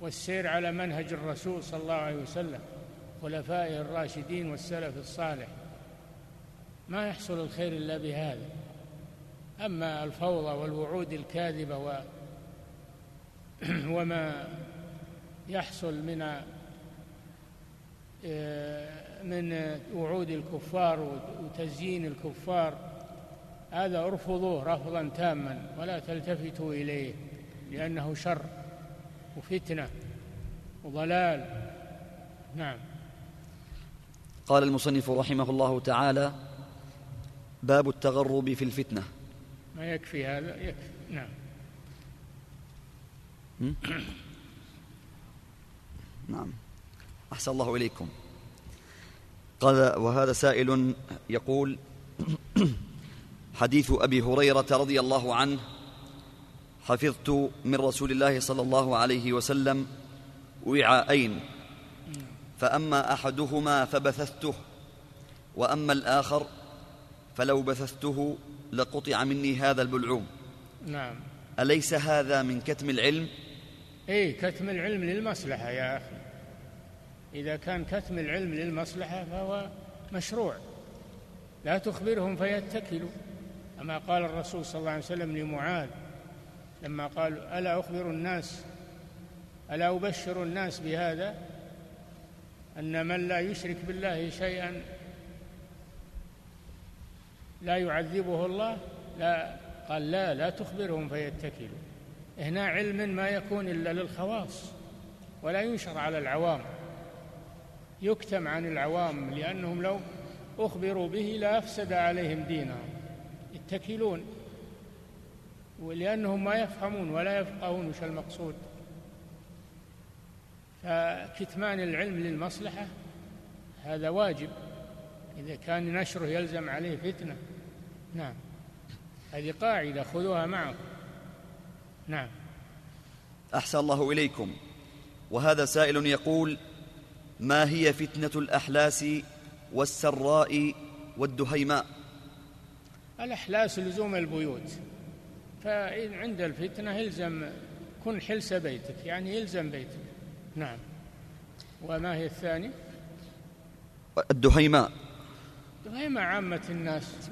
والسير على منهج الرسول صلى الله عليه وسلم. خلفائه الراشدين والسلف الصالح. ما يحصل الخير إلا بهذا. أما الفوضى والوعود الكاذبة و وما يحصل من آه، من وعود الكفار وتزيين الكفار هذا ارفضوه رفضا تاما ولا تلتفتوا إليه لأنه شر وفتنة وضلال. نعم. قال المصنف رحمه الله تعالى باب التغرب في الفتنة. ما يكفي هذا؟ يكفي. نعم. نعم. أحسن الله إليكم. قال وهذا سائل يقول حديث أبي هريرة رضي الله عنه حفظت من رسول الله صلى الله عليه وسلم وعاءين فأما أحدهما فبثثته وأما الآخر فلو بثثته لقطع مني هذا البلعوم. نعم. أليس هذا من كتم العلم؟ اي كتم العلم للمصلحة يا أخي. إذا كان كتم العلم للمصلحة فهو مشروع. لا تخبرهم فيتكلوا. أما قال الرسول صلى الله عليه وسلم لمعاذ لما قال ألا أخبر الناس ألا أبشر الناس بهذا؟ أن من لا يشرك بالله شيئا لا يعذبه الله لا قال لا لا تخبرهم فيتكلوا. هنا علم ما يكون إلا للخواص ولا ينشر على العوام. يكتم عن العوام لأنهم لو أخبروا به لأفسد عليهم دينهم. يتكلون ولأنهم ما يفهمون ولا يفقهون وش المقصود. فكتمان العلم للمصلحة هذا واجب. إذا كان نشره يلزم عليه فتنة. نعم. هذه قاعدة خذوها معكم. نعم. أحسن الله إليكم. وهذا سائل يقول ما هي فتنة الأحلاس والسراء والدهيماء؟ الأحلاس لزوم البيوت. فإن عند الفتنة يلزم كن حلس بيتك يعني يلزم بيتك. نعم. وما هي الثانية الدهيماء. الدهيماء عامة الناس.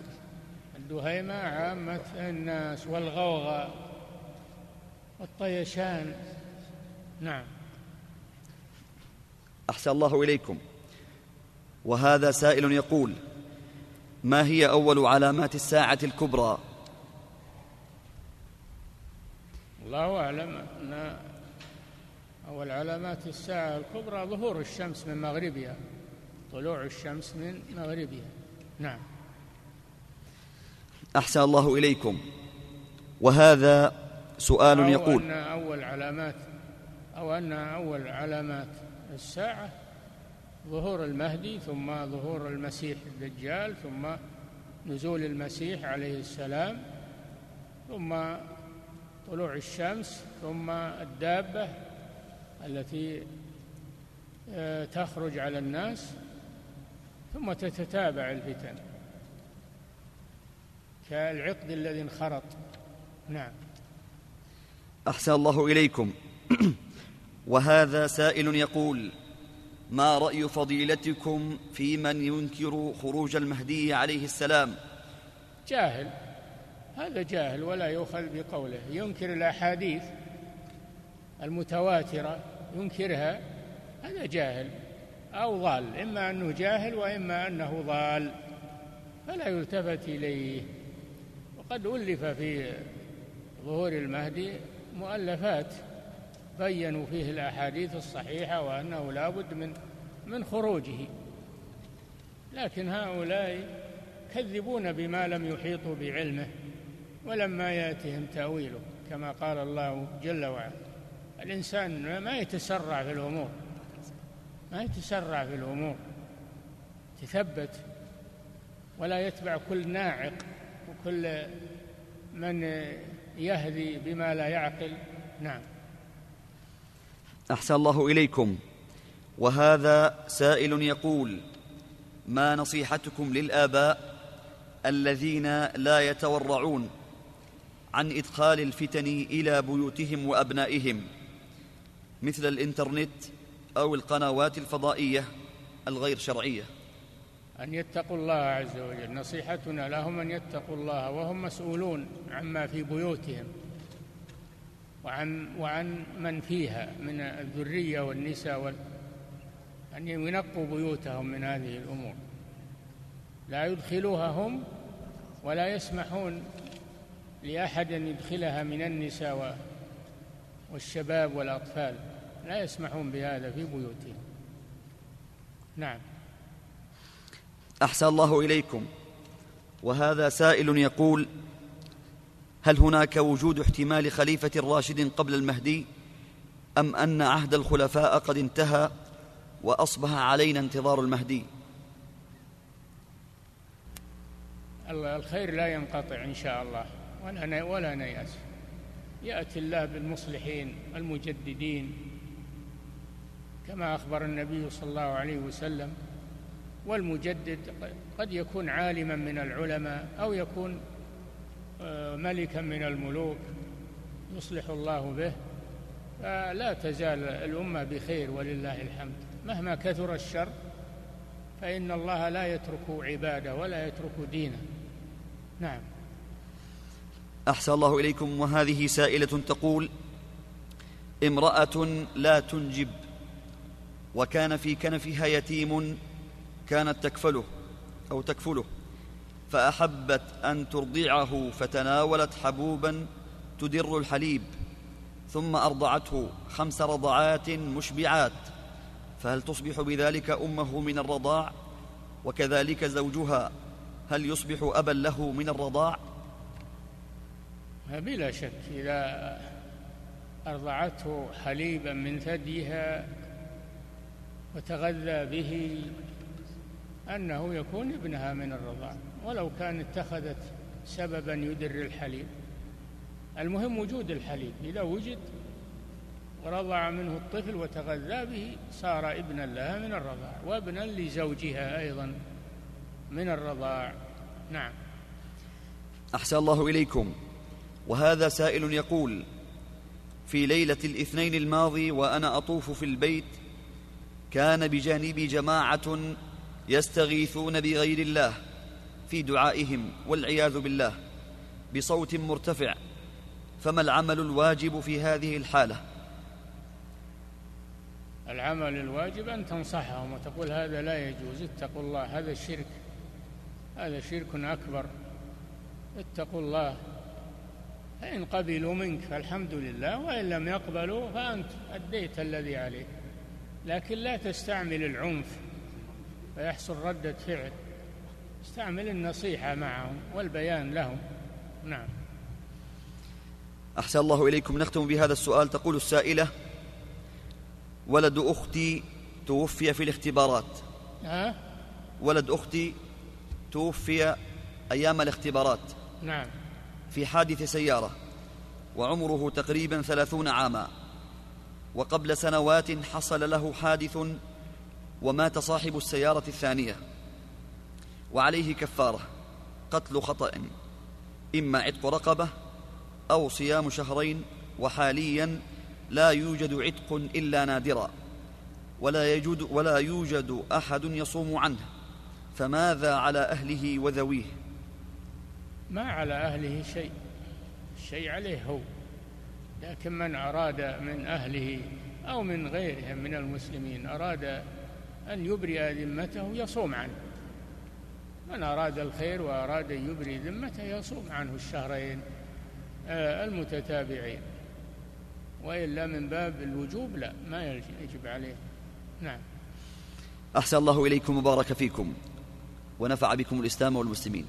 الدهيماء عامة الناس والغوغاء والطيشان. نعم. أحسن الله إليكم. وهذا سائل يقول ما هي أول علامات الساعة الكبرى؟ الله أعلم أن أول علامات الساعة الكبرى ظهور الشمس من مغربها طلوع الشمس من مغربها. نعم. أحسن الله إليكم. وهذا سؤال أو يقول أن أول علامات أو أن أول علامات الساعة ظهور المهدي ثم ظهور المسيح الدجال ثم نزول المسيح عليه السلام ثم طلوع الشمس ثم الدابة التي آه، تخرج على الناس ثم تتتابع الفتن. كالعقد الذي انخرط. نعم. أحسن الله إليكم. وهذا سائل يقول ما رأي فضيلتكم في من ينكر خروج المهدي عليه السلام؟ جاهل. هذا جاهل ولا يؤخذ بقوله. ينكر الأحاديث المتواترة ينكرها هذا جاهل أو ضال إما أنه جاهل وإما أنه ضال فلا يلتفت إليه. وقد ألف في ظهور المهدي مؤلفات بينوا فيه الأحاديث الصحيحة وأنه لا بد من من خروجه. لكن هؤلاء كذبون بما لم يحيطوا بعلمه ولما يأتهم تأويله كما قال الله جل وعلا. الإنسان ما يتسرع في الأمور ما يتسرع في الأمور تثبت ولا يتبع كل ناعق وكل من يهدي بما لا يعقل. نعم. أحسن الله إليكم. وهذا سائل يقول ما نصيحتكم للآباء الذين لا يتورعون عن إدخال الفتن إلى بيوتهم وأبنائهم؟ مثل الإنترنت أو القنوات الفضائية الغير شرعية. أن يتقوا الله عز وجل. نصيحتنا لهم أن يتقوا الله وهم مسؤولون عما في بيوتهم وعن وعن من فيها من الذرية والنساء وال أن ينقوا بيوتهم من هذه الأمور. لا يدخلوها هم ولا يسمحون لأحد أن يدخلها من النساء والشباب والأطفال. لا يسمحون بهذا في بيوتهم. نعم. أحسن الله إليكم. وهذا سائل يقول هل هناك وجود احتمال خليفة راشد قبل المهدي؟ أم أن عهد الخلفاء قد انتهى وأصبح علينا انتظار المهدي؟ الخير لا ينقطع إن شاء الله ولا ولا نيأس. يأتي الله بالمصلحين المجددين كما أخبر النبي صلى الله عليه وسلم والمجدد قد يكون عالما من العلماء أو يكون آه، ملكا من الملوك يصلح الله به فلا تزال الأمة بخير ولله الحمد. مهما كثر الشر فإن الله لا يترك عبادة ولا يترك دينه نعم. أحسن الله إليكم. وهذه سائلة تقول امرأة لا تنجب. وكان في كنفها يتيم كانت تكفله أو تكفله فأحبت أن ترضعه فتناولت حبوبا تدر الحليب ثم أرضعته خمس رضعات مشبعات فهل تصبح بذلك أمه من الرضاع؟ وكذلك زوجها هل يصبح أبا له من الرضاع؟ بلا شك إذا أرضعته حليبا من ثديها وتغذى به أنه يكون ابنها من الرضاع ولو كان اتخذت سببا يدر الحليب. المهم وجود الحليب. إذا وجد ورضع منه الطفل وتغذى به صار ابنا لها من الرضاع وابنا لزوجها أيضا من الرضاع. نعم. أحسن الله إليكم. وهذا سائل يقول في ليلة الاثنين الماضي وأنا أطوف في البيت كان بجانبي جماعة يستغيثون بغير الله في دعائهم والعياذ بالله بصوت مرتفع. فما العمل الواجب في هذه الحالة؟ العمل الواجب أن تنصحهم وتقول هذا لا يجوز اتقوا الله هذا الشرك هذا شرك أكبر اتقوا الله. فإن قبلوا منك فالحمد لله وإن لم يقبلوا فأنت أديت الذي عليك. لكن لا تستعمل العنف فيحصل ردة فعل. استعمل النصيحة معهم والبيان لهم. نعم. أحسن الله إليكم. نختم بهذا السؤال. تقول السائلة ولد أختي توفي في الاختبارات. ها؟ ولد أختي توفي أيام الاختبارات. نعم. في حادث سيارة وعمره تقريبا ثلاثون عاما. وقبل سنوات حصل له حادث ومات صاحب السيارة الثانية وعليه كفارة قتل خطأ إما عتق رقبة أو صيام شهرين وحاليا لا يوجد عتق إلا نادرا ولا يوجد, ولا يوجد أحد يصوم عنه فماذا على أهله وذويه؟ ما على أهله شيء الشيء عليه هو. لكن من أراد من أهله أو من غيرهم من المسلمين أراد أن يبرئ ذمته يصوم عنه. من أراد الخير وأراد أن يبرئ ذمته يصوم عنه الشهرين آه، المتتابعين. وإلا من باب الوجوب لا ما يجب عليه. نعم. أحسن الله إليكم وبارك فيكم. ونفع بكم الإسلام والمسلمين.